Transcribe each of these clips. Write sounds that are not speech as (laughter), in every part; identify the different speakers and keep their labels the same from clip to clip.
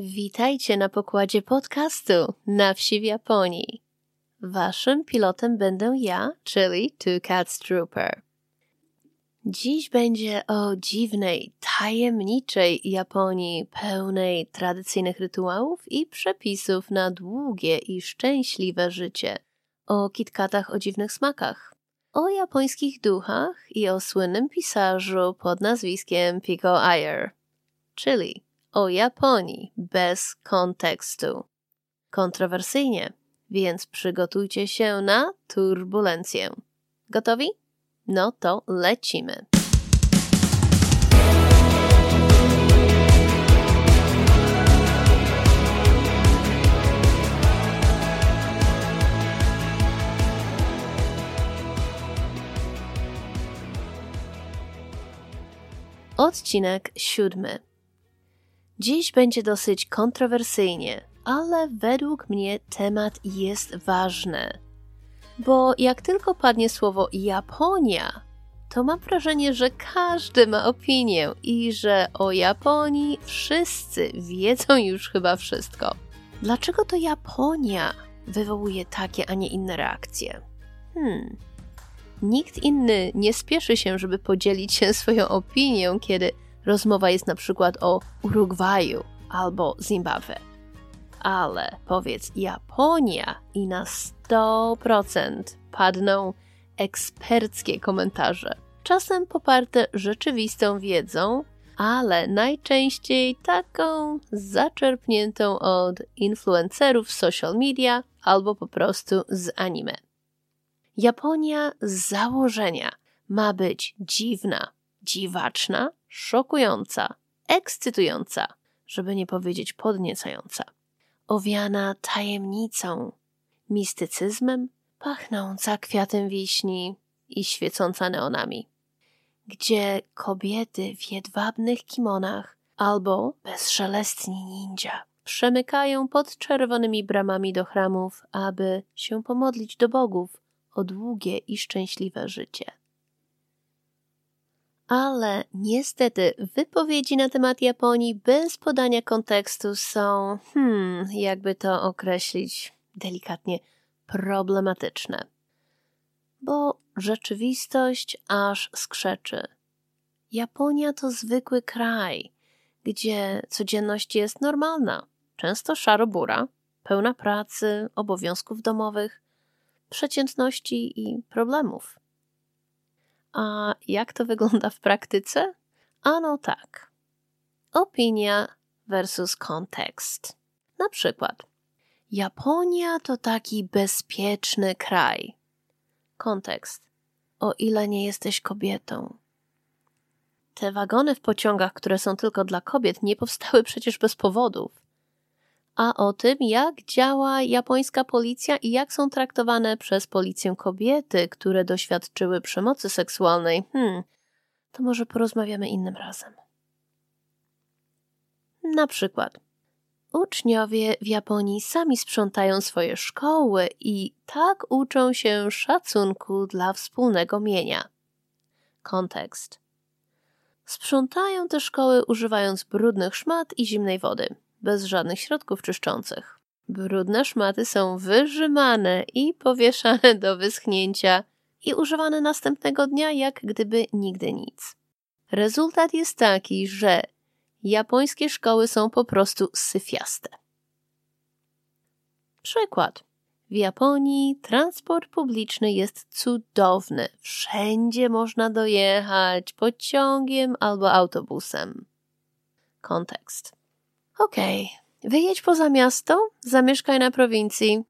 Speaker 1: Witajcie na pokładzie podcastu Na wsi w Japonii. Waszym pilotem będę ja, czyli Two Cats Trooper. Dziś będzie o dziwnej, tajemniczej Japonii, pełnej tradycyjnych rytuałów i przepisów na długie i szczęśliwe życie. O kitkatach o dziwnych smakach. O japońskich duchach i o słynnym pisarzu pod nazwiskiem Pico Iyer. Czyli o Japonii bez kontekstu. Kontrowersyjnie, więc przygotujcie się na turbulencję. Gotowi? No to lecimy. Odcinek siódmy. Dziś będzie dosyć kontrowersyjnie, ale według mnie temat jest ważny. Bo jak tylko padnie słowo Japonia, to mam wrażenie, że każdy ma opinię i że o Japonii wszyscy wiedzą już chyba wszystko. Dlaczego to Japonia wywołuje takie, a nie inne reakcje? Hmm. Nikt inny nie spieszy się, żeby podzielić się swoją opinią, kiedy rozmowa jest na przykład o Urugwaju albo Zimbabwe. Ale powiedz Japonia i na 100% padną eksperckie komentarze, czasem poparte rzeczywistą wiedzą, ale najczęściej taką zaczerpniętą od influencerów social media albo po prostu z anime. Japonia z założenia ma być dziwna, dziwaczna, szokująca, ekscytująca, żeby nie powiedzieć podniecająca, owiana tajemnicą, mistycyzmem, pachnąca kwiatem wiśni i świecąca neonami, gdzie kobiety w jedwabnych kimonach albo bezszelestni ninja przemykają pod czerwonymi bramami do chramów, aby się pomodlić do bogów o długie i szczęśliwe życie. Ale niestety wypowiedzi na temat Japonii bez podania kontekstu są, hmm, jakby to określić delikatnie, problematyczne. Bo rzeczywistość aż skrzeczy. Japonia to zwykły kraj, gdzie codzienność jest normalna, często szarobura, pełna pracy, obowiązków domowych, przeciętności i problemów. A jak to wygląda w praktyce? Ano tak. Opinia versus kontekst. Na przykład, Japonia to taki bezpieczny kraj. Kontekst. O ile nie jesteś kobietą. Te wagony w pociągach, które są tylko dla kobiet, nie powstały przecież bez powodów a o tym, jak działa japońska policja i jak są traktowane przez policję kobiety, które doświadczyły przemocy seksualnej, hmm, to może porozmawiamy innym razem. Na przykład, uczniowie w Japonii sami sprzątają swoje szkoły i tak uczą się szacunku dla wspólnego mienia. Kontekst. Sprzątają te szkoły używając brudnych szmat i zimnej wody bez żadnych środków czyszczących. Brudne szmaty są wyrzymane i powieszane do wyschnięcia i używane następnego dnia, jak gdyby nigdy nic. Rezultat jest taki, że japońskie szkoły są po prostu syfiaste. Przykład. W Japonii transport publiczny jest cudowny. Wszędzie można dojechać pociągiem albo autobusem. Kontekst. Okej, okay. wyjedź poza miasto, zamieszkaj na prowincji.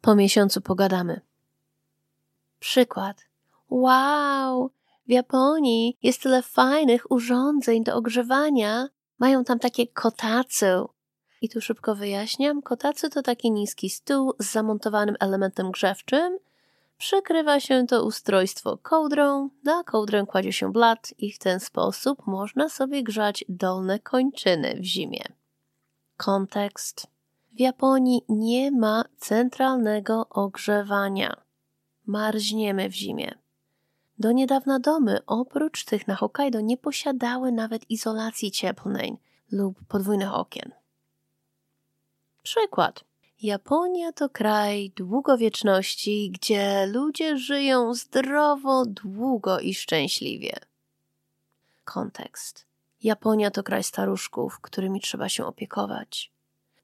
Speaker 1: Po miesiącu pogadamy. Przykład. Wow, w Japonii jest tyle fajnych urządzeń do ogrzewania. Mają tam takie kotacy. I tu szybko wyjaśniam. Kotacy to taki niski stół z zamontowanym elementem grzewczym. Przykrywa się to ustrojstwo kołdrą, na kołdrę kładzie się blat i w ten sposób można sobie grzać dolne kończyny w zimie. Kontekst. W Japonii nie ma centralnego ogrzewania. Marzniemy w zimie. Do niedawna domy, oprócz tych na Hokkaido, nie posiadały nawet izolacji cieplnej lub podwójnych okien. Przykład. Japonia to kraj długowieczności, gdzie ludzie żyją zdrowo, długo i szczęśliwie. Kontekst. Japonia to kraj staruszków, którymi trzeba się opiekować.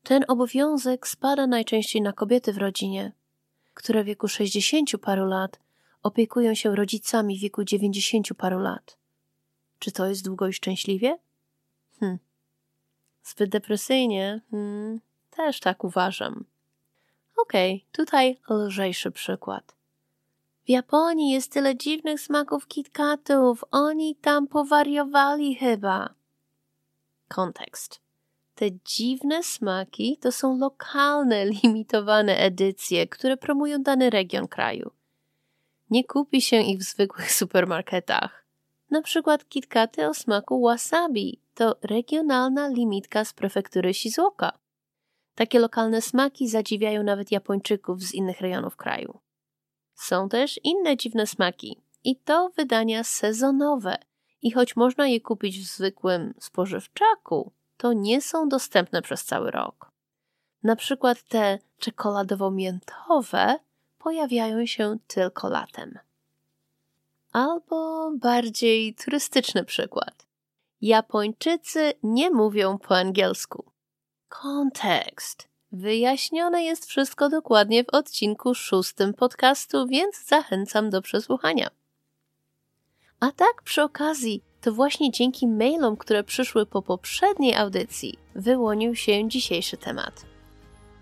Speaker 1: Ten obowiązek spada najczęściej na kobiety w rodzinie, które w wieku 60 paru lat opiekują się rodzicami w wieku 90 paru lat. Czy to jest długo i szczęśliwie? Hm. Zbyt depresyjnie? Hmm. Też tak uważam. Okej, okay, tutaj lżejszy przykład. W Japonii jest tyle dziwnych smaków kitkatów. Oni tam powariowali chyba. Kontekst. Te dziwne smaki to są lokalne, (laughs) limitowane edycje, które promują dany region kraju. Nie kupi się ich w zwykłych (laughs) supermarketach. Na przykład kitkaty o smaku wasabi to regionalna limitka z prefektury Shizuoka. Takie lokalne smaki zadziwiają nawet Japończyków z innych rejonów kraju. Są też inne dziwne smaki i to wydania sezonowe. I choć można je kupić w zwykłym spożywczaku, to nie są dostępne przez cały rok. Na przykład te czekoladowo-miętowe pojawiają się tylko latem. Albo bardziej turystyczny przykład. Japończycy nie mówią po angielsku. Kontekst. Wyjaśnione jest wszystko dokładnie w odcinku szóstym podcastu, więc zachęcam do przesłuchania. A tak przy okazji, to właśnie dzięki mailom, które przyszły po poprzedniej audycji, wyłonił się dzisiejszy temat.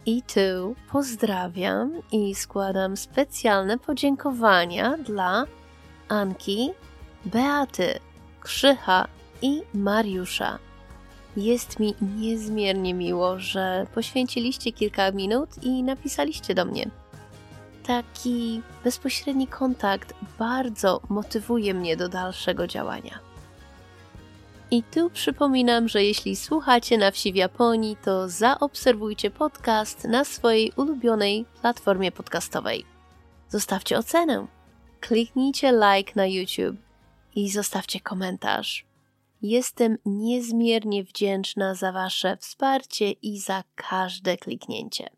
Speaker 1: I tu pozdrawiam i składam specjalne podziękowania dla Anki, Beaty, Krzycha i Mariusza jest mi niezmiernie miło, że poświęciliście kilka minut i napisaliście do mnie. Taki bezpośredni kontakt bardzo motywuje mnie do dalszego działania. I tu przypominam, że jeśli słuchacie na wsi w Japonii, to zaobserwujcie podcast na swojej ulubionej platformie podcastowej. Zostawcie ocenę, kliknijcie like na YouTube i zostawcie komentarz. Jestem niezmiernie wdzięczna za Wasze wsparcie i za każde kliknięcie.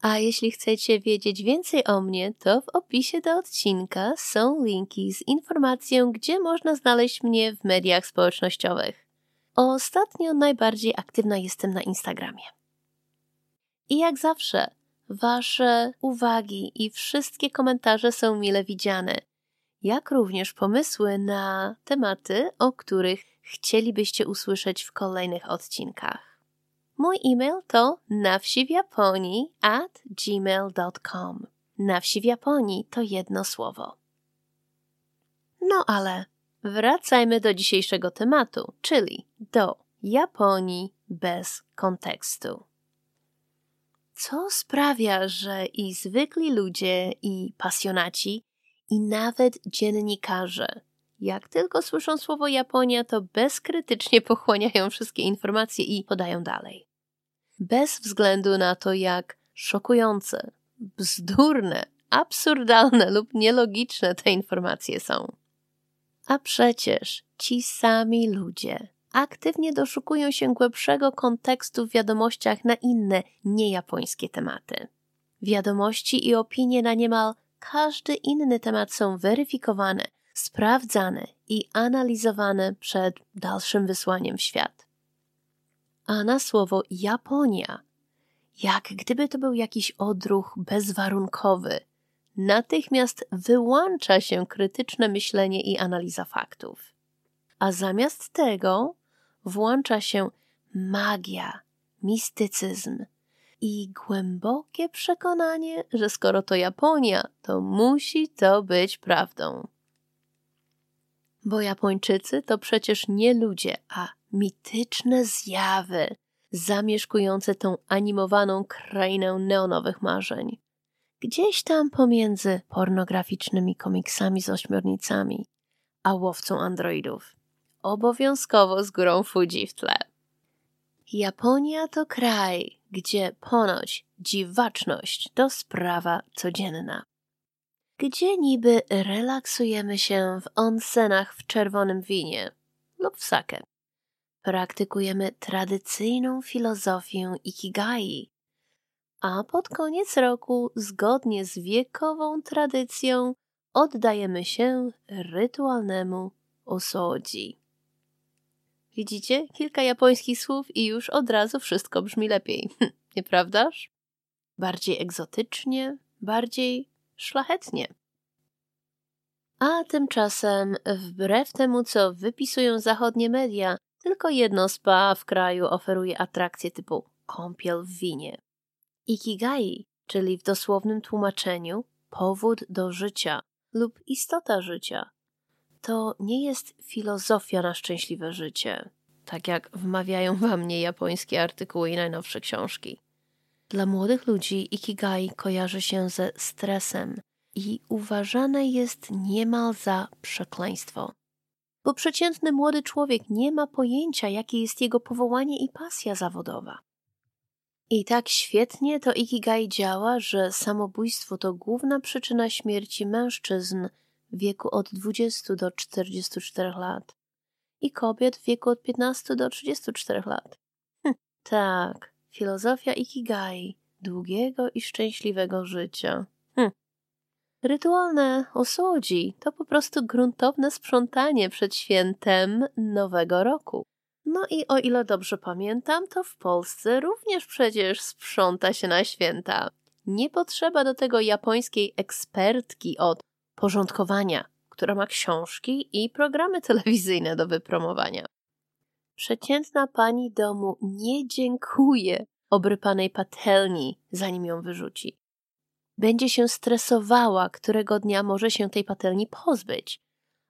Speaker 1: A jeśli chcecie wiedzieć więcej o mnie, to w opisie do odcinka są linki z informacją, gdzie można znaleźć mnie w mediach społecznościowych. Ostatnio najbardziej aktywna jestem na Instagramie. I jak zawsze, Wasze uwagi i wszystkie komentarze są mile widziane jak również pomysły na tematy, o których chcielibyście usłyszeć w kolejnych odcinkach. Mój e-mail to nawsiwjaponii at gmail.com. Na wsi w Japonii to jedno słowo. No ale wracajmy do dzisiejszego tematu, czyli do Japonii bez kontekstu. Co sprawia, że i zwykli ludzie, i pasjonaci i nawet dziennikarze. Jak tylko słyszą słowo Japonia, to bezkrytycznie pochłaniają wszystkie informacje i podają dalej. Bez względu na to, jak szokujące, bzdurne, absurdalne lub nielogiczne te informacje są. A przecież ci sami ludzie aktywnie doszukują się głębszego kontekstu w wiadomościach na inne, niejapońskie tematy. Wiadomości i opinie na niemal każdy inny temat są weryfikowane, sprawdzane i analizowane przed dalszym wysłaniem w świat. A na słowo Japonia, jak gdyby to był jakiś odruch bezwarunkowy, natychmiast wyłącza się krytyczne myślenie i analiza faktów. A zamiast tego włącza się magia, mistycyzm, i głębokie przekonanie, że skoro to Japonia, to musi to być prawdą. Bo Japończycy to przecież nie ludzie, a mityczne zjawy zamieszkujące tą animowaną krainę neonowych marzeń. Gdzieś tam pomiędzy pornograficznymi komiksami z ośmiornicami a łowcą androidów. Obowiązkowo z górą Fuji w tle. Japonia to kraj, gdzie ponoć dziwaczność to sprawa codzienna. Gdzie niby relaksujemy się w onsenach w czerwonym winie lub w sake. praktykujemy tradycyjną filozofię Ikigai, a pod koniec roku, zgodnie z wiekową tradycją, oddajemy się rytualnemu osodzi. Widzicie? Kilka japońskich słów i już od razu wszystko brzmi lepiej, (laughs) nieprawdaż? Bardziej egzotycznie, bardziej szlachetnie. A tymczasem, wbrew temu, co wypisują zachodnie media, tylko jedno spa w kraju oferuje atrakcje typu kąpiel w winie. Ikigai, czyli w dosłownym tłumaczeniu powód do życia lub istota życia, to nie jest filozofia na szczęśliwe życie, tak jak wmawiają wam mnie japońskie artykuły i najnowsze książki. Dla młodych ludzi ikigai kojarzy się ze stresem i uważane jest niemal za przekleństwo. Bo przeciętny młody człowiek nie ma pojęcia, jakie jest jego powołanie i pasja zawodowa. I tak świetnie to Ikigai działa, że samobójstwo to główna przyczyna śmierci mężczyzn w wieku od 20 do 44 lat i kobiet w wieku od 15 do 34 lat. (laughs) Tak, filozofia Ikigai, długiego i szczęśliwego życia. (laughs) Rytualne osłodzi to po prostu gruntowne sprzątanie przed świętem Nowego Roku. No i o ile dobrze pamiętam, to w Polsce również przecież sprząta się na święta. Nie potrzeba do tego japońskiej ekspertki od porządkowania, która ma książki i programy (laughs) telewizyjne do wypromowania. Przeciętna pani domu nie dziękuje obrypanej patelni, zanim ją wyrzuci. Będzie się stresowała, którego dnia może się tej patelni pozbyć,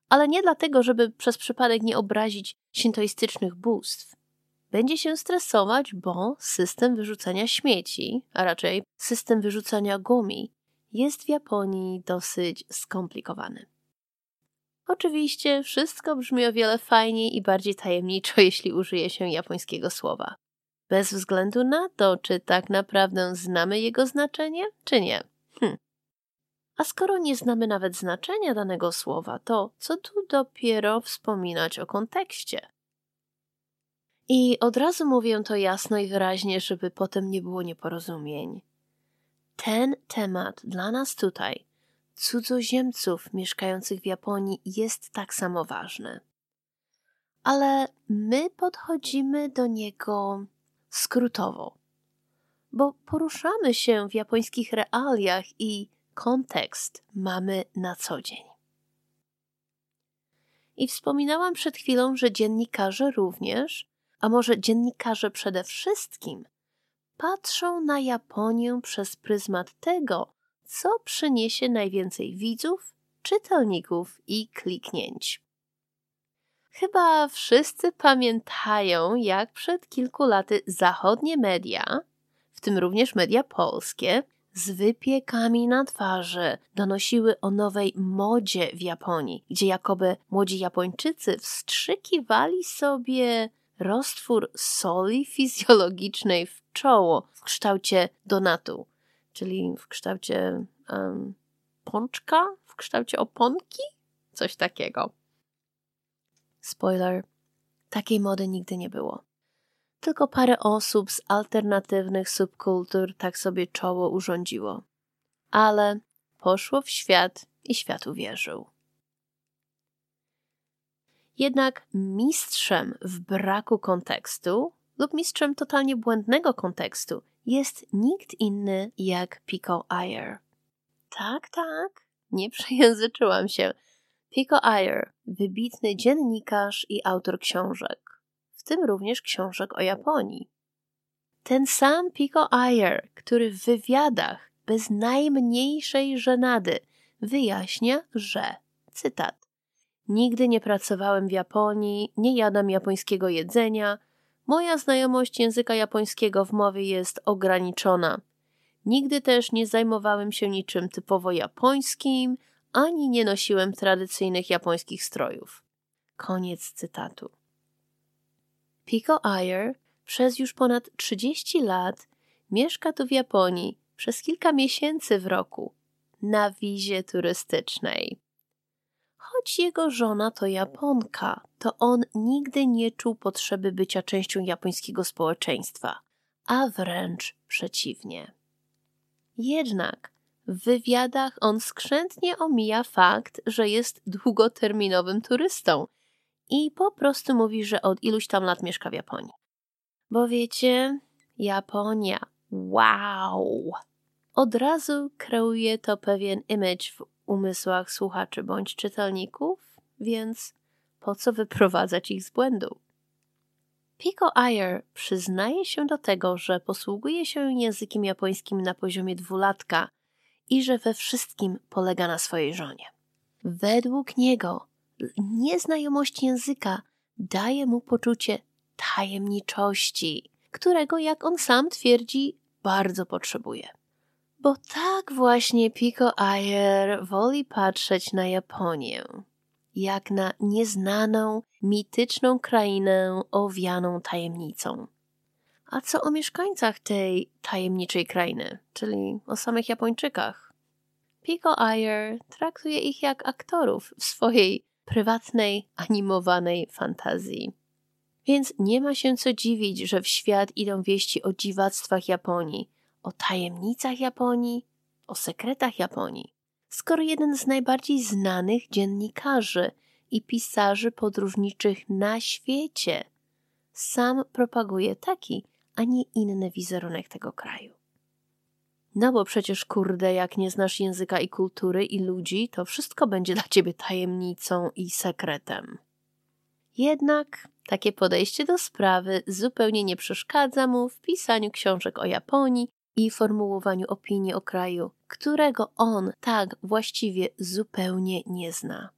Speaker 1: ale nie dlatego, żeby przez przypadek nie obrazić sintoistycznych bóstw. Będzie się stresować, bo system wyrzucania śmieci, a raczej system wyrzucania gumi, jest w Japonii dosyć skomplikowany. Oczywiście wszystko brzmi o wiele fajniej i bardziej tajemniczo, (laughs) jeśli użyje się japońskiego słowa. Bez względu na to, czy tak naprawdę znamy jego znaczenie, czy nie. Hm. A skoro nie znamy nawet znaczenia danego słowa, to co tu dopiero wspominać o kontekście? I od razu mówię to jasno i wyraźnie, żeby potem nie było nieporozumień. Ten temat dla nas tutaj, cudzoziemców mieszkających w Japonii, jest tak samo ważny. Ale my podchodzimy do niego skrótowo, bo poruszamy się w japońskich realiach i kontekst mamy na co dzień. I wspominałam przed chwilą, że dziennikarze również, a może dziennikarze przede wszystkim, patrzą na Japonię przez pryzmat tego, co przyniesie najwięcej widzów, czytelników i kliknięć. Chyba wszyscy pamiętają, jak przed kilku laty zachodnie media, w tym również media polskie, z wypiekami na twarzy donosiły o nowej modzie w Japonii, gdzie jakoby młodzi Japończycy wstrzykiwali sobie roztwór soli fizjologicznej w czoło w kształcie donatu, czyli w kształcie um, pączka, w kształcie oponki, coś takiego. Spoiler, takiej mody nigdy nie było. Tylko parę osób z alternatywnych subkultur tak sobie czoło urządziło. Ale poszło w świat i świat uwierzył. Jednak mistrzem w braku kontekstu lub mistrzem totalnie błędnego kontekstu jest nikt inny jak Pico Iyer. Tak, tak, nie (laughs) przejęzyczyłam się. Pico Iyer, wybitny dziennikarz i autor książek tym również książek o Japonii. Ten sam Pico Iyer, który w wywiadach bez najmniejszej żenady wyjaśnia, że, cytat, Nigdy nie pracowałem w Japonii, nie jadam japońskiego jedzenia, moja znajomość języka japońskiego w mowie jest ograniczona. Nigdy też nie zajmowałem się niczym typowo japońskim, ani nie nosiłem tradycyjnych japońskich strojów. Koniec cytatu. Pico Iyer przez już ponad 30 lat mieszka tu w Japonii przez kilka miesięcy w roku na wizie turystycznej. Choć jego żona to Japonka, to on nigdy nie czuł potrzeby bycia częścią japońskiego społeczeństwa, a wręcz przeciwnie. Jednak w wywiadach on skrzętnie omija fakt, że jest długoterminowym turystą i po prostu mówi, że od iluś tam lat mieszka w Japonii. Bo wiecie, Japonia, wow! Od razu kreuje to pewien image w umysłach słuchaczy bądź czytelników, więc po co wyprowadzać ich z błędu? Pico Iyer przyznaje się do tego, że posługuje się językiem japońskim na poziomie dwulatka i że we wszystkim polega na swojej żonie. Według niego nieznajomość języka daje mu poczucie tajemniczości, którego, jak on sam twierdzi, bardzo potrzebuje. Bo tak właśnie Pico Iyer woli patrzeć na Japonię, jak na nieznaną, mityczną krainę owianą tajemnicą. A co o mieszkańcach tej tajemniczej krainy, czyli o samych Japończykach? Pico Iyer traktuje ich jak aktorów w swojej prywatnej, animowanej fantazji. Więc nie ma się co dziwić, że w świat idą wieści o dziwactwach Japonii, o tajemnicach Japonii, o sekretach Japonii. Skoro jeden z najbardziej znanych dziennikarzy i pisarzy podróżniczych na świecie sam propaguje taki, a nie inny wizerunek tego kraju. No bo przecież kurde, jak nie znasz języka i kultury i ludzi, to wszystko będzie dla ciebie tajemnicą i sekretem. Jednak takie podejście do sprawy zupełnie nie przeszkadza mu w pisaniu książek o Japonii i formułowaniu opinii o kraju, którego on tak właściwie zupełnie nie zna.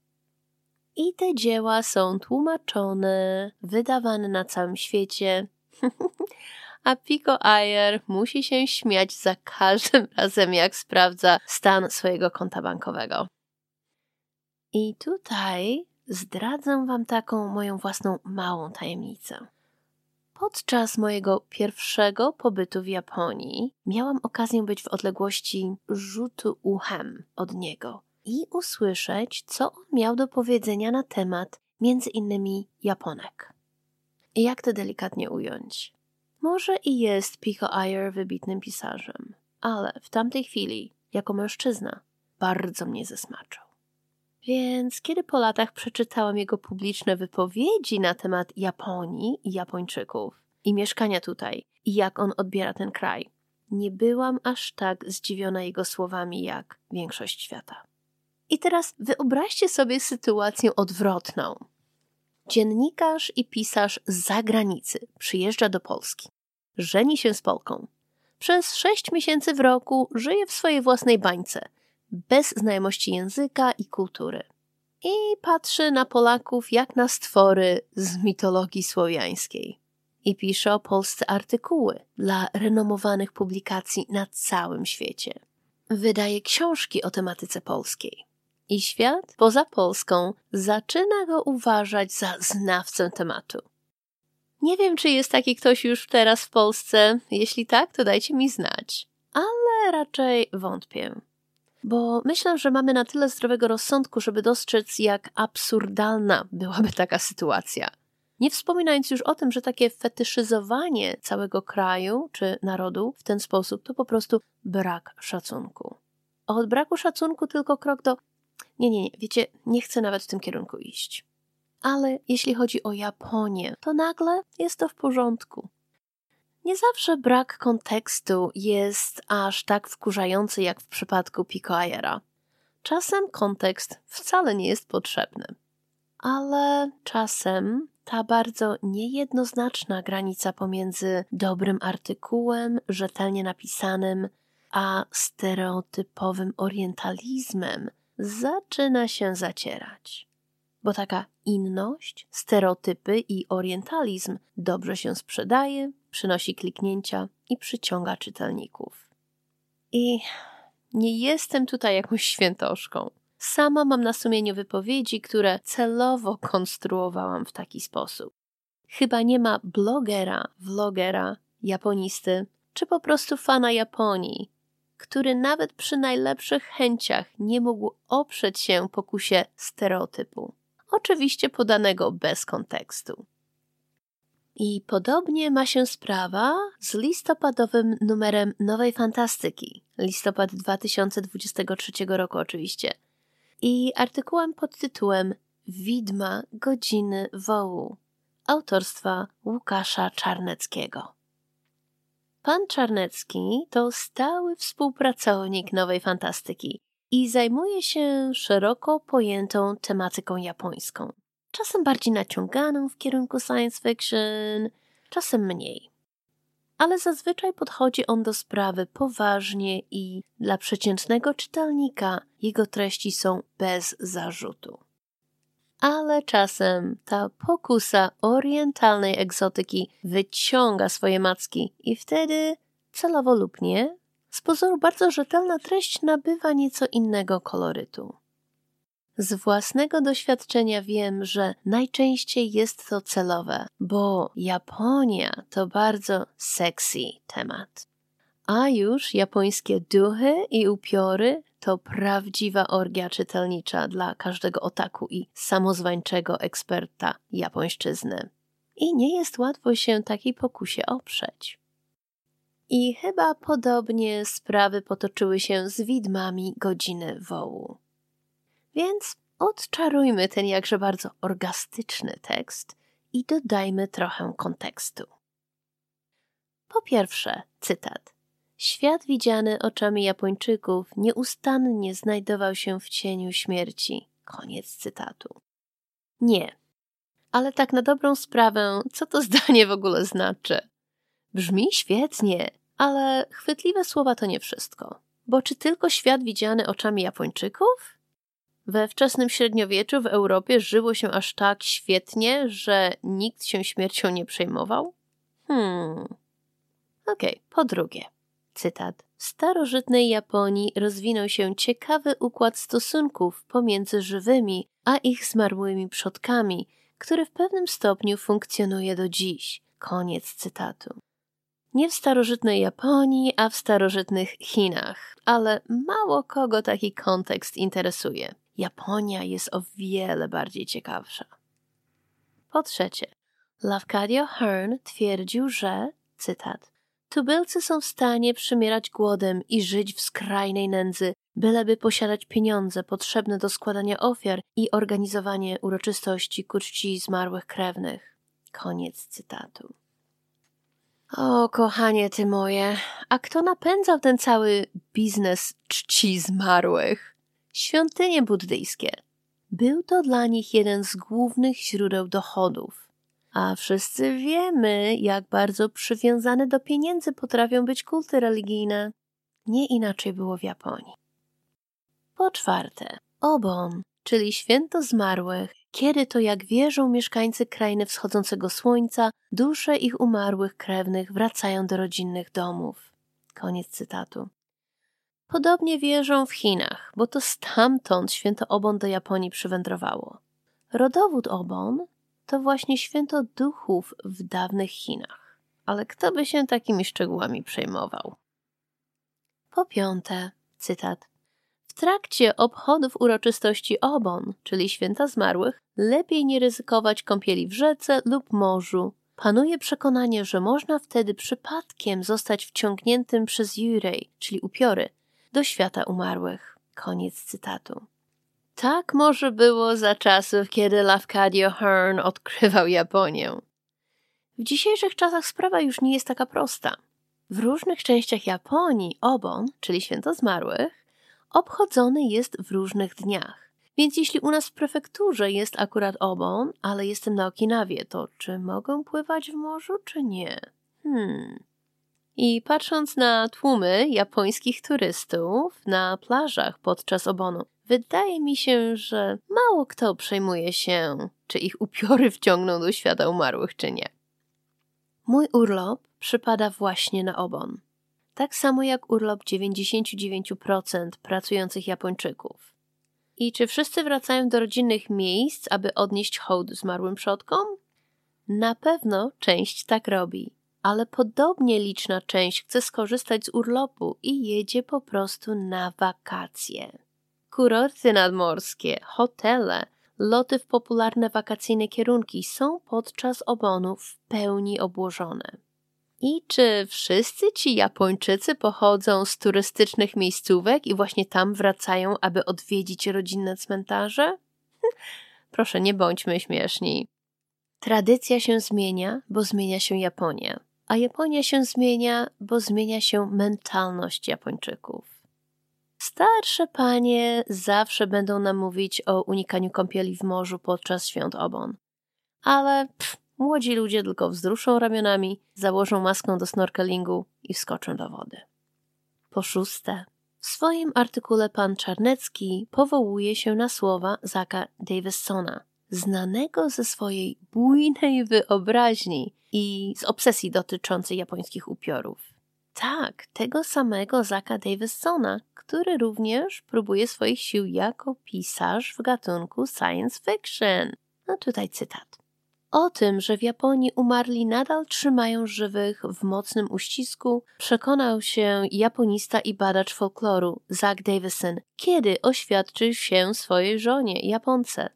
Speaker 1: I te dzieła są tłumaczone, wydawane na całym świecie, (laughs) a Pico Ayer musi się śmiać za każdym (laughs) razem, jak sprawdza stan swojego konta bankowego. I tutaj zdradzę Wam taką moją własną małą tajemnicę. Podczas mojego pierwszego pobytu w Japonii miałam okazję być w odległości rzutu uchem od niego i usłyszeć, co on miał do powiedzenia na temat między innymi Japonek. I jak to delikatnie ująć? Może i jest Pico Iyer wybitnym pisarzem, ale w tamtej chwili, jako mężczyzna, bardzo mnie zesmaczał. Więc kiedy po latach przeczytałam jego publiczne wypowiedzi na temat Japonii i Japończyków i mieszkania tutaj i jak on odbiera ten kraj, nie byłam aż tak zdziwiona jego słowami jak większość świata. I teraz wyobraźcie sobie sytuację odwrotną. Dziennikarz i pisarz z zagranicy przyjeżdża do Polski, żeni się z Polką. Przez sześć miesięcy w roku żyje w swojej własnej bańce – bez znajomości języka i kultury. I patrzy na Polaków jak na stwory z mitologii słowiańskiej. I pisze o Polsce artykuły dla renomowanych publikacji na całym świecie. Wydaje książki o tematyce polskiej. I świat poza Polską zaczyna go uważać za znawcę tematu. Nie wiem, czy jest taki ktoś już teraz w Polsce. Jeśli tak, to dajcie mi znać. Ale raczej wątpię bo myślę, że mamy na tyle zdrowego rozsądku, żeby dostrzec, jak absurdalna byłaby taka sytuacja. Nie wspominając już o tym, że takie fetyszyzowanie całego kraju czy narodu w ten sposób to po prostu brak szacunku. Od braku szacunku tylko krok do. Nie, nie, nie, wiecie, nie chcę nawet w tym kierunku iść. Ale jeśli chodzi o Japonię, to nagle jest to w porządku. Nie zawsze brak kontekstu jest aż tak wkurzający jak w przypadku Picoayera. Czasem kontekst wcale nie jest potrzebny. Ale czasem ta bardzo niejednoznaczna granica pomiędzy dobrym artykułem, rzetelnie napisanym, a stereotypowym orientalizmem zaczyna się zacierać. Bo taka inność, stereotypy i orientalizm dobrze się sprzedaje, przynosi kliknięcia i przyciąga czytelników. I nie jestem tutaj jakąś świętoszką. Sama mam na sumieniu wypowiedzi, które celowo konstruowałam w taki sposób. Chyba nie ma blogera, vlogera, japonisty, czy po prostu fana Japonii, który nawet przy najlepszych chęciach nie mógł oprzeć się pokusie stereotypu, oczywiście podanego bez kontekstu. I podobnie ma się sprawa z listopadowym numerem Nowej Fantastyki, listopad 2023 roku oczywiście, i artykułem pod tytułem Widma Godziny Wołu autorstwa Łukasza Czarneckiego. Pan Czarnecki to stały współpracownik Nowej Fantastyki i zajmuje się szeroko pojętą tematyką japońską. Czasem bardziej naciąganą w kierunku science fiction, czasem mniej. Ale zazwyczaj podchodzi on do sprawy poważnie i dla przeciętnego czytelnika jego treści są bez zarzutu ale czasem ta pokusa orientalnej egzotyki wyciąga swoje macki i wtedy, celowo lub nie, z pozoru bardzo rzetelna treść nabywa nieco innego kolorytu. Z własnego doświadczenia wiem, że najczęściej jest to celowe, bo Japonia to bardzo sexy temat. A już japońskie duchy i upiory to prawdziwa orgia czytelnicza dla każdego otaku i samozwańczego eksperta japońszczyzny. I nie jest łatwo się takiej pokusie oprzeć. I chyba podobnie sprawy potoczyły się z widmami godziny wołu. Więc odczarujmy ten jakże bardzo orgastyczny tekst i dodajmy trochę kontekstu. Po pierwsze, cytat. Świat widziany oczami Japończyków nieustannie znajdował się w cieniu śmierci. Koniec cytatu. Nie. Ale tak na dobrą sprawę, co to (laughs) zdanie w ogóle znaczy? Brzmi świetnie, ale chwytliwe słowa to nie wszystko. Bo czy tylko świat widziany oczami Japończyków? We wczesnym średniowieczu w Europie żyło się aż tak świetnie, że nikt się śmiercią nie przejmował? Hmm. Okej, okay, po drugie. Cytat. W starożytnej Japonii rozwinął się ciekawy układ stosunków pomiędzy żywymi a ich zmarłymi przodkami, który w pewnym stopniu funkcjonuje do dziś. Koniec cytatu. Nie w starożytnej Japonii, a w starożytnych Chinach, ale mało kogo taki kontekst interesuje. Japonia jest o wiele bardziej ciekawsza. Po trzecie, Lafcadio Hearn twierdził, że, cytat, Tubylcy są w stanie przymierać głodem i żyć w skrajnej nędzy, byleby posiadać pieniądze potrzebne do składania ofiar i organizowanie uroczystości ku czci zmarłych krewnych. Koniec cytatu. O, kochanie ty moje, a kto napędzał ten cały biznes czci zmarłych? Świątynie buddyjskie. Był to dla nich jeden z głównych źródeł dochodów. A wszyscy wiemy, jak bardzo przywiązane do pieniędzy potrafią być kulty religijne. Nie inaczej było w Japonii. Po czwarte, Obon, czyli święto zmarłych, kiedy to, jak wierzą mieszkańcy krainy wschodzącego słońca, dusze ich umarłych krewnych wracają do rodzinnych domów. Koniec cytatu. Podobnie wierzą w Chinach, bo to stamtąd święto Obon do Japonii przywędrowało. Rodowód Obon to właśnie święto duchów w dawnych Chinach. Ale kto by się takimi szczegółami przejmował? Po piąte, cytat. W trakcie obchodów uroczystości Obon, czyli święta zmarłych, lepiej nie ryzykować kąpieli w rzece lub morzu. Panuje przekonanie, że można wtedy przypadkiem zostać wciągniętym przez Jurej, czyli upiory, do świata umarłych. Koniec cytatu. Tak może było za czasów, kiedy Lafcadio Hearn odkrywał Japonię. W dzisiejszych czasach sprawa już nie jest taka prosta. W różnych częściach Japonii obon, czyli święto zmarłych, obchodzony jest w różnych dniach. Więc jeśli u nas w prefekturze jest akurat obon, ale jestem na Okinawie, to czy mogę pływać w morzu, czy nie? Hmm. I patrząc na tłumy japońskich turystów na plażach podczas obonu, Wydaje mi się, że mało kto przejmuje się, czy ich upiory wciągną do świata umarłych, czy nie. Mój urlop przypada właśnie na obon. Tak samo jak urlop 99% pracujących Japończyków. I czy wszyscy wracają do rodzinnych miejsc, aby odnieść hołd zmarłym przodkom? Na pewno część tak robi. Ale podobnie liczna część chce skorzystać z urlopu i jedzie po prostu na wakacje. Kurorty nadmorskie, hotele, loty w popularne wakacyjne kierunki są podczas obonu w pełni obłożone. I czy wszyscy ci Japończycy pochodzą z turystycznych miejscówek i właśnie tam wracają, aby odwiedzić rodzinne cmentarze? (laughs) Proszę, nie bądźmy śmieszni. Tradycja się zmienia, bo zmienia się Japonia, a Japonia się zmienia, bo zmienia się mentalność Japończyków. Starsze panie zawsze będą nam mówić o unikaniu kąpieli w morzu podczas świąt obon. Ale pff, młodzi ludzie tylko wzruszą ramionami, założą maskę do snorkelingu i wskoczą do wody. Po szóste, w swoim artykule pan Czarnecki powołuje się na słowa Zaka Davissona, znanego ze swojej bujnej wyobraźni i z obsesji dotyczącej japońskich upiorów. Tak, tego samego Zaka Davissona, który również próbuje swoich sił jako pisarz w gatunku science fiction. No tutaj cytat. O tym, że w Japonii umarli nadal trzymają żywych w mocnym uścisku, przekonał się japonista i badacz folkloru Zach Davison, kiedy oświadczył się swojej żonie, Japonce.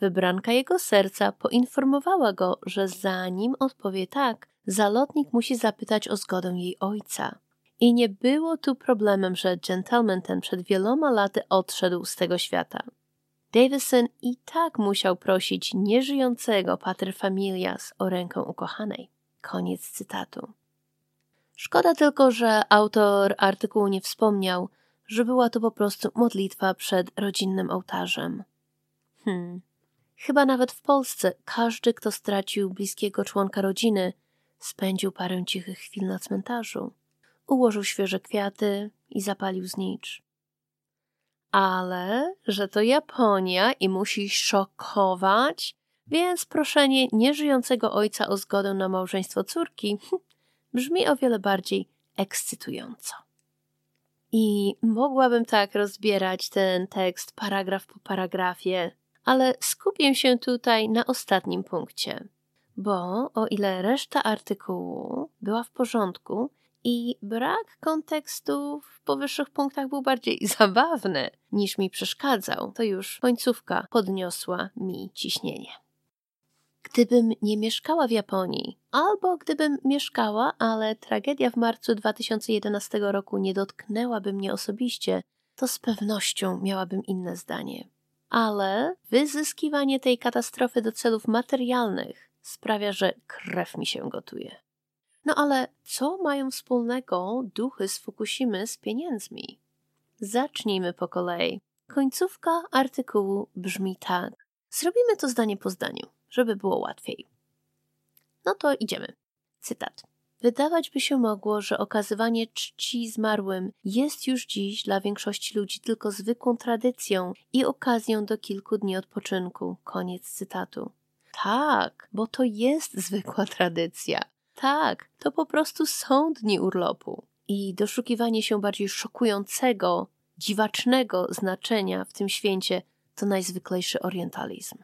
Speaker 1: Wybranka jego serca poinformowała go, że zanim odpowie tak, zalotnik musi zapytać o zgodę jej ojca. I nie było tu problemem, że gentleman ten przed wieloma laty odszedł z tego świata. Davison i tak musiał prosić nieżyjącego paterfamilias o rękę ukochanej. Koniec cytatu. Szkoda tylko, że autor artykułu nie wspomniał, że była to po prostu modlitwa przed rodzinnym ołtarzem. Hmm. Chyba nawet w Polsce każdy, kto stracił bliskiego członka rodziny, spędził parę cichych chwil na cmentarzu, ułożył świeże kwiaty i zapalił znicz. Ale, że to Japonia i musi szokować, więc proszenie nieżyjącego ojca o zgodę na małżeństwo córki (laughs) brzmi o wiele bardziej ekscytująco. I mogłabym tak rozbierać ten tekst paragraf po paragrafie, ale skupię się tutaj na ostatnim punkcie, bo o ile reszta artykułu była w porządku i brak kontekstu w powyższych punktach był bardziej (laughs) zabawny niż mi przeszkadzał, to już końcówka podniosła mi ciśnienie. Gdybym nie mieszkała w Japonii, albo gdybym mieszkała, ale tragedia w marcu 2011 roku nie dotknęłaby mnie osobiście, to z pewnością miałabym inne zdanie ale wyzyskiwanie tej katastrofy do celów materialnych sprawia, że krew mi się gotuje. No ale co mają wspólnego duchy z Fukushimy z pieniędzmi? Zacznijmy po kolei. Końcówka artykułu brzmi tak. Zrobimy to zdanie po zdaniu, żeby było łatwiej. No to idziemy. Cytat. Wydawać by się mogło, że okazywanie czci zmarłym jest już dziś dla większości ludzi tylko zwykłą tradycją i okazją do kilku dni odpoczynku. Koniec cytatu. Tak, bo to jest zwykła tradycja. Tak, to po prostu są dni urlopu. I doszukiwanie się bardziej szokującego, dziwacznego znaczenia w tym święcie to najzwyklejszy orientalizm.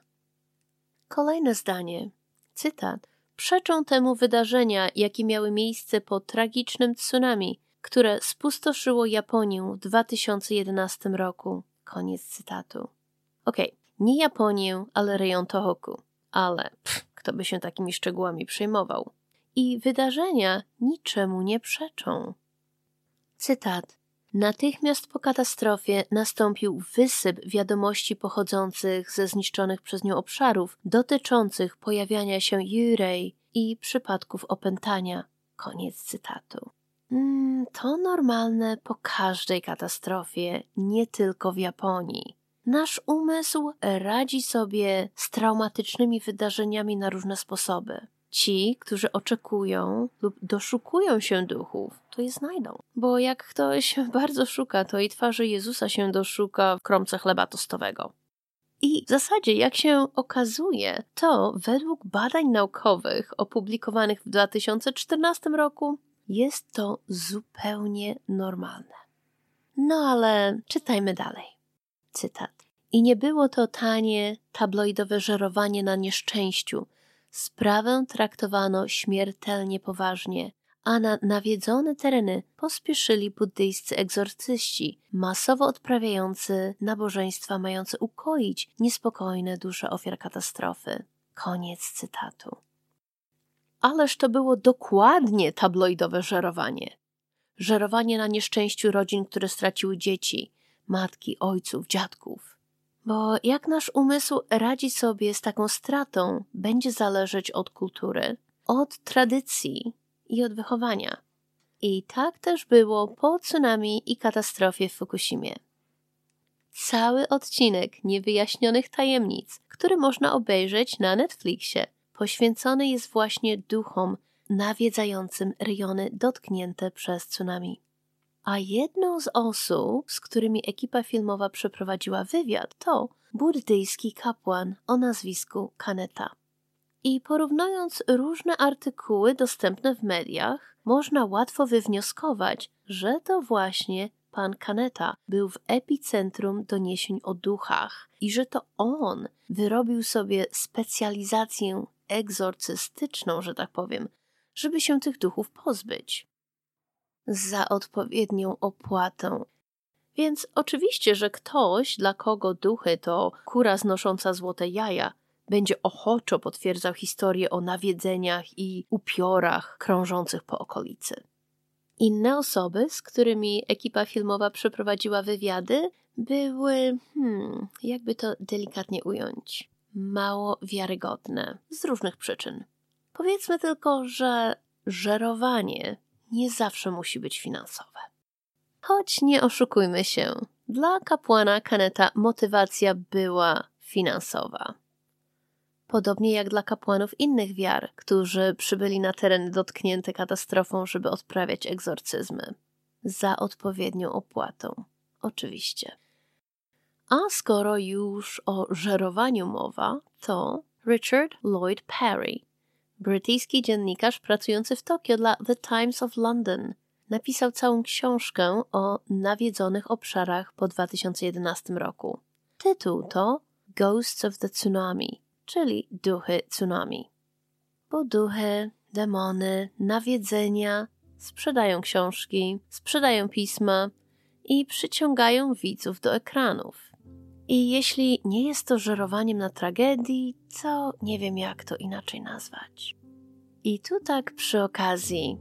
Speaker 1: Kolejne zdanie. Cytat przeczą temu wydarzenia, jakie miały miejsce po tragicznym tsunami, które spustoszyło Japonię w 2011 roku. Koniec cytatu. Okej, okay, nie Japonię, ale rejon Tohoku. Ale pff, kto by się takimi szczegółami przejmował? I wydarzenia niczemu nie przeczą. Cytat. Natychmiast po katastrofie nastąpił wysyp wiadomości pochodzących ze zniszczonych przez nią obszarów dotyczących pojawiania się Jurej i przypadków opętania. Koniec cytatu. Mm, to normalne po każdej katastrofie, nie tylko w Japonii. Nasz umysł radzi sobie z traumatycznymi wydarzeniami na różne sposoby. Ci, którzy oczekują lub doszukują się duchów, to je znajdą. Bo jak ktoś (laughs) bardzo szuka, to i twarzy Jezusa się doszuka w kromce chleba tostowego. I w zasadzie, jak się okazuje, to według badań naukowych opublikowanych w 2014 roku jest to zupełnie normalne. No ale czytajmy dalej. Cytat. I nie było to tanie, tabloidowe żerowanie na nieszczęściu, sprawę traktowano śmiertelnie poważnie, a na nawiedzone tereny pospieszyli buddyjscy egzorcyści, masowo odprawiający nabożeństwa mające ukoić niespokojne dusze ofiar katastrofy. Koniec cytatu. Ależ to było dokładnie tabloidowe żerowanie. Żerowanie na nieszczęściu rodzin, które straciły dzieci, matki, ojców, dziadków. Bo jak nasz umysł radzi sobie z taką stratą, będzie zależeć od kultury, od tradycji i od wychowania. I tak też było po tsunami i katastrofie w Fukushimie. Cały odcinek niewyjaśnionych tajemnic, który można obejrzeć na Netflixie, poświęcony jest właśnie duchom nawiedzającym rejony dotknięte przez tsunami. A jedną z osób, z którymi ekipa filmowa przeprowadziła wywiad, to buddyjski kapłan o nazwisku Kaneta. I porównując różne artykuły dostępne w mediach, można łatwo wywnioskować, że to właśnie pan Kaneta był w epicentrum doniesień o duchach i że to on wyrobił sobie specjalizację egzorcystyczną, że tak powiem, żeby się tych duchów pozbyć. Za odpowiednią opłatę. Więc oczywiście, że ktoś, dla kogo duchy to kura znosząca złote jaja, będzie ochoczo potwierdzał historię o nawiedzeniach i upiorach krążących po okolicy. Inne osoby, z którymi ekipa filmowa przeprowadziła wywiady, były, hmm, jakby to delikatnie ująć, mało wiarygodne z różnych przyczyn. Powiedzmy tylko, że żerowanie nie zawsze musi być finansowe. Choć nie oszukujmy się, dla kapłana Kaneta motywacja była finansowa. Podobnie jak dla kapłanów innych wiar, którzy przybyli na tereny dotknięte katastrofą, żeby odprawiać egzorcyzmy. Za odpowiednią opłatą, oczywiście. A skoro już o żerowaniu mowa, to Richard Lloyd Perry, brytyjski dziennikarz pracujący w Tokio dla The Times of London, napisał całą książkę o nawiedzonych obszarach po 2011 roku. Tytuł to Ghosts of the Tsunami, czyli duchy tsunami. Bo duchy, demony, nawiedzenia sprzedają książki, sprzedają pisma i przyciągają widzów do ekranów. I jeśli nie jest to żerowaniem na tragedii, to nie wiem jak to inaczej nazwać. I tu tak przy okazji.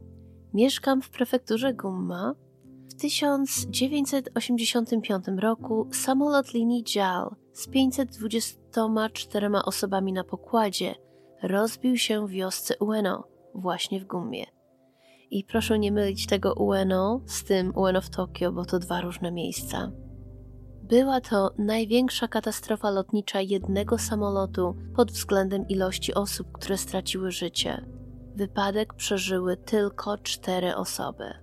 Speaker 1: Mieszkam w prefekturze Gumma. W 1985 roku samolot linii JAL z 524 osobami na pokładzie rozbił się w wiosce Ueno, właśnie w Gummie. I proszę nie mylić tego Ueno z tym Ueno w Tokio, bo to dwa różne miejsca. Była to największa katastrofa lotnicza jednego samolotu pod względem ilości osób, które straciły życie. Wypadek przeżyły tylko cztery osoby.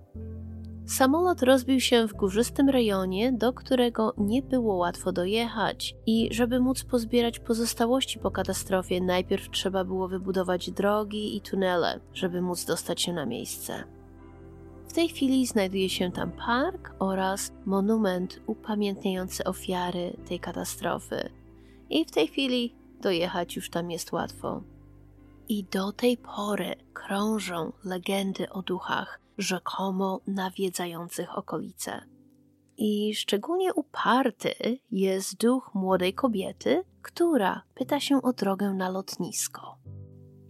Speaker 1: Samolot rozbił się w górzystym rejonie, do którego nie było łatwo dojechać, i żeby móc pozbierać pozostałości po katastrofie, najpierw trzeba było wybudować drogi i tunele, żeby móc dostać się na miejsce. W tej chwili znajduje się tam park oraz monument upamiętniający ofiary tej katastrofy. I w tej chwili dojechać już tam jest łatwo. I do tej pory krążą legendy o duchach rzekomo nawiedzających okolice. I szczególnie uparty jest duch młodej kobiety, która pyta się o drogę na lotnisko.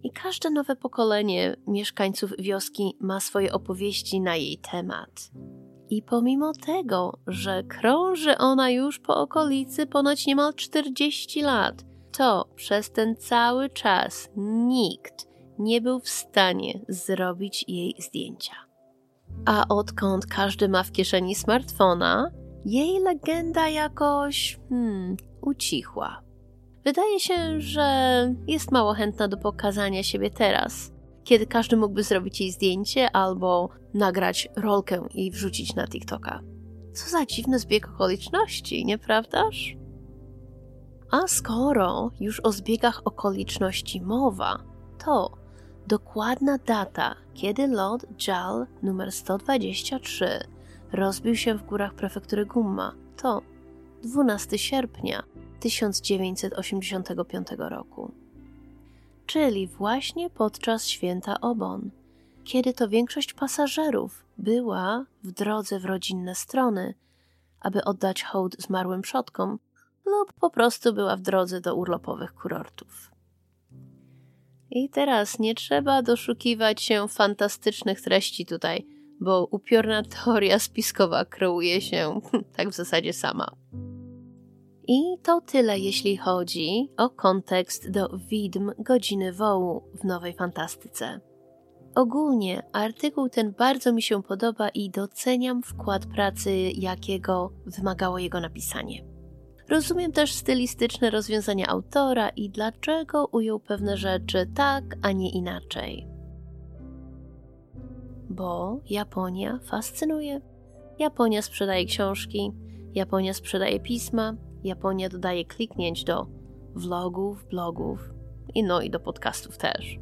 Speaker 1: I każde nowe pokolenie mieszkańców wioski ma swoje opowieści na jej temat. I pomimo tego, że krąży ona już po okolicy ponoć niemal 40 lat, to przez ten cały czas nikt nie był w stanie zrobić jej zdjęcia. A odkąd każdy ma w kieszeni smartfona, jej legenda jakoś hmm, ucichła. Wydaje się, że jest mało chętna do pokazania siebie teraz, kiedy każdy mógłby zrobić jej zdjęcie albo nagrać rolkę i wrzucić na TikToka. Co za dziwny zbieg okoliczności, nieprawdaż? A skoro już o zbiegach okoliczności mowa, to dokładna data, kiedy lot JAL numer 123 rozbił się w górach prefektury Gumma, to 12 sierpnia 1985 roku. czyli właśnie podczas święta Obon, kiedy to większość pasażerów była w drodze w rodzinne strony, aby oddać hołd zmarłym przodkom, lub po prostu była w drodze do urlopowych kurortów. I teraz nie trzeba doszukiwać się fantastycznych treści tutaj, bo upiorna teoria spiskowa kreuje się (laughs) tak w zasadzie sama. I to tyle, jeśli chodzi o kontekst do widm Godziny Wołu w Nowej Fantastyce. Ogólnie artykuł ten bardzo mi się podoba i doceniam wkład pracy, jakiego wymagało jego napisanie. Rozumiem też stylistyczne rozwiązania autora i dlaczego ujął pewne rzeczy tak, a nie inaczej. Bo Japonia fascynuje. Japonia sprzedaje książki, Japonia sprzedaje pisma, Japonia dodaje kliknięć do vlogów, blogów i no i do podcastów też.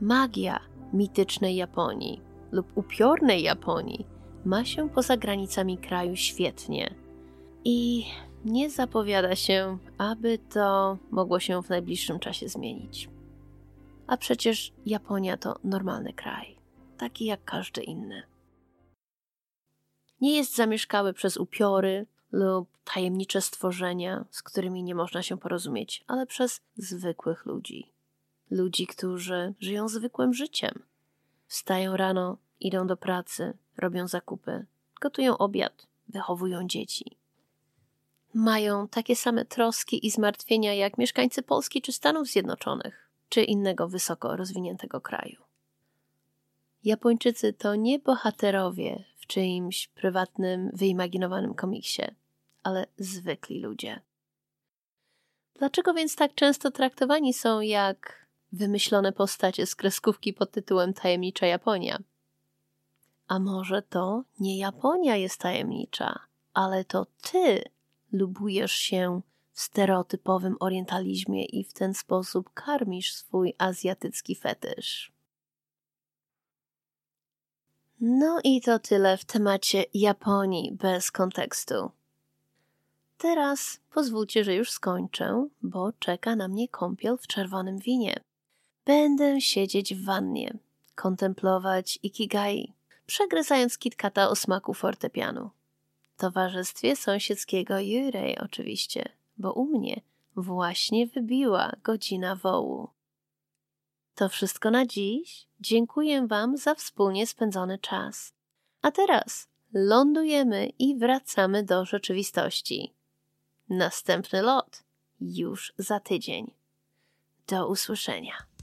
Speaker 1: Magia mitycznej Japonii lub upiornej Japonii ma się poza granicami kraju świetnie i nie zapowiada się, aby to mogło się w najbliższym czasie zmienić. A przecież Japonia to normalny kraj, taki jak każdy inny. Nie jest zamieszkały przez upiory lub tajemnicze stworzenia, z którymi nie można się porozumieć, ale przez zwykłych ludzi. Ludzi, którzy żyją zwykłym życiem. Wstają rano, idą do pracy, robią zakupy, gotują obiad, wychowują dzieci. Mają takie same troski i zmartwienia jak mieszkańcy Polski czy Stanów Zjednoczonych, czy innego wysoko rozwiniętego kraju. Japończycy to nie bohaterowie w czyimś prywatnym, wyimaginowanym komiksie, ale zwykli ludzie. Dlaczego więc tak często traktowani są jak wymyślone postacie z kreskówki pod tytułem Tajemnicza Japonia? A może to nie Japonia jest tajemnicza, ale to ty lubujesz się w stereotypowym orientalizmie i w ten sposób karmisz swój azjatycki fetysz. No i to tyle w temacie Japonii bez kontekstu. Teraz pozwólcie, że już skończę, bo czeka na mnie kąpiel w czerwonym winie. Będę siedzieć w wannie, kontemplować ikigai, przegryzając kitkata o smaku fortepianu. W towarzystwie sąsiedzkiego Jurej oczywiście, bo u mnie właśnie wybiła godzina wołu. To wszystko na dziś. Dziękuję Wam za wspólnie spędzony czas. A teraz lądujemy i wracamy do rzeczywistości. Następny lot już za tydzień. Do usłyszenia.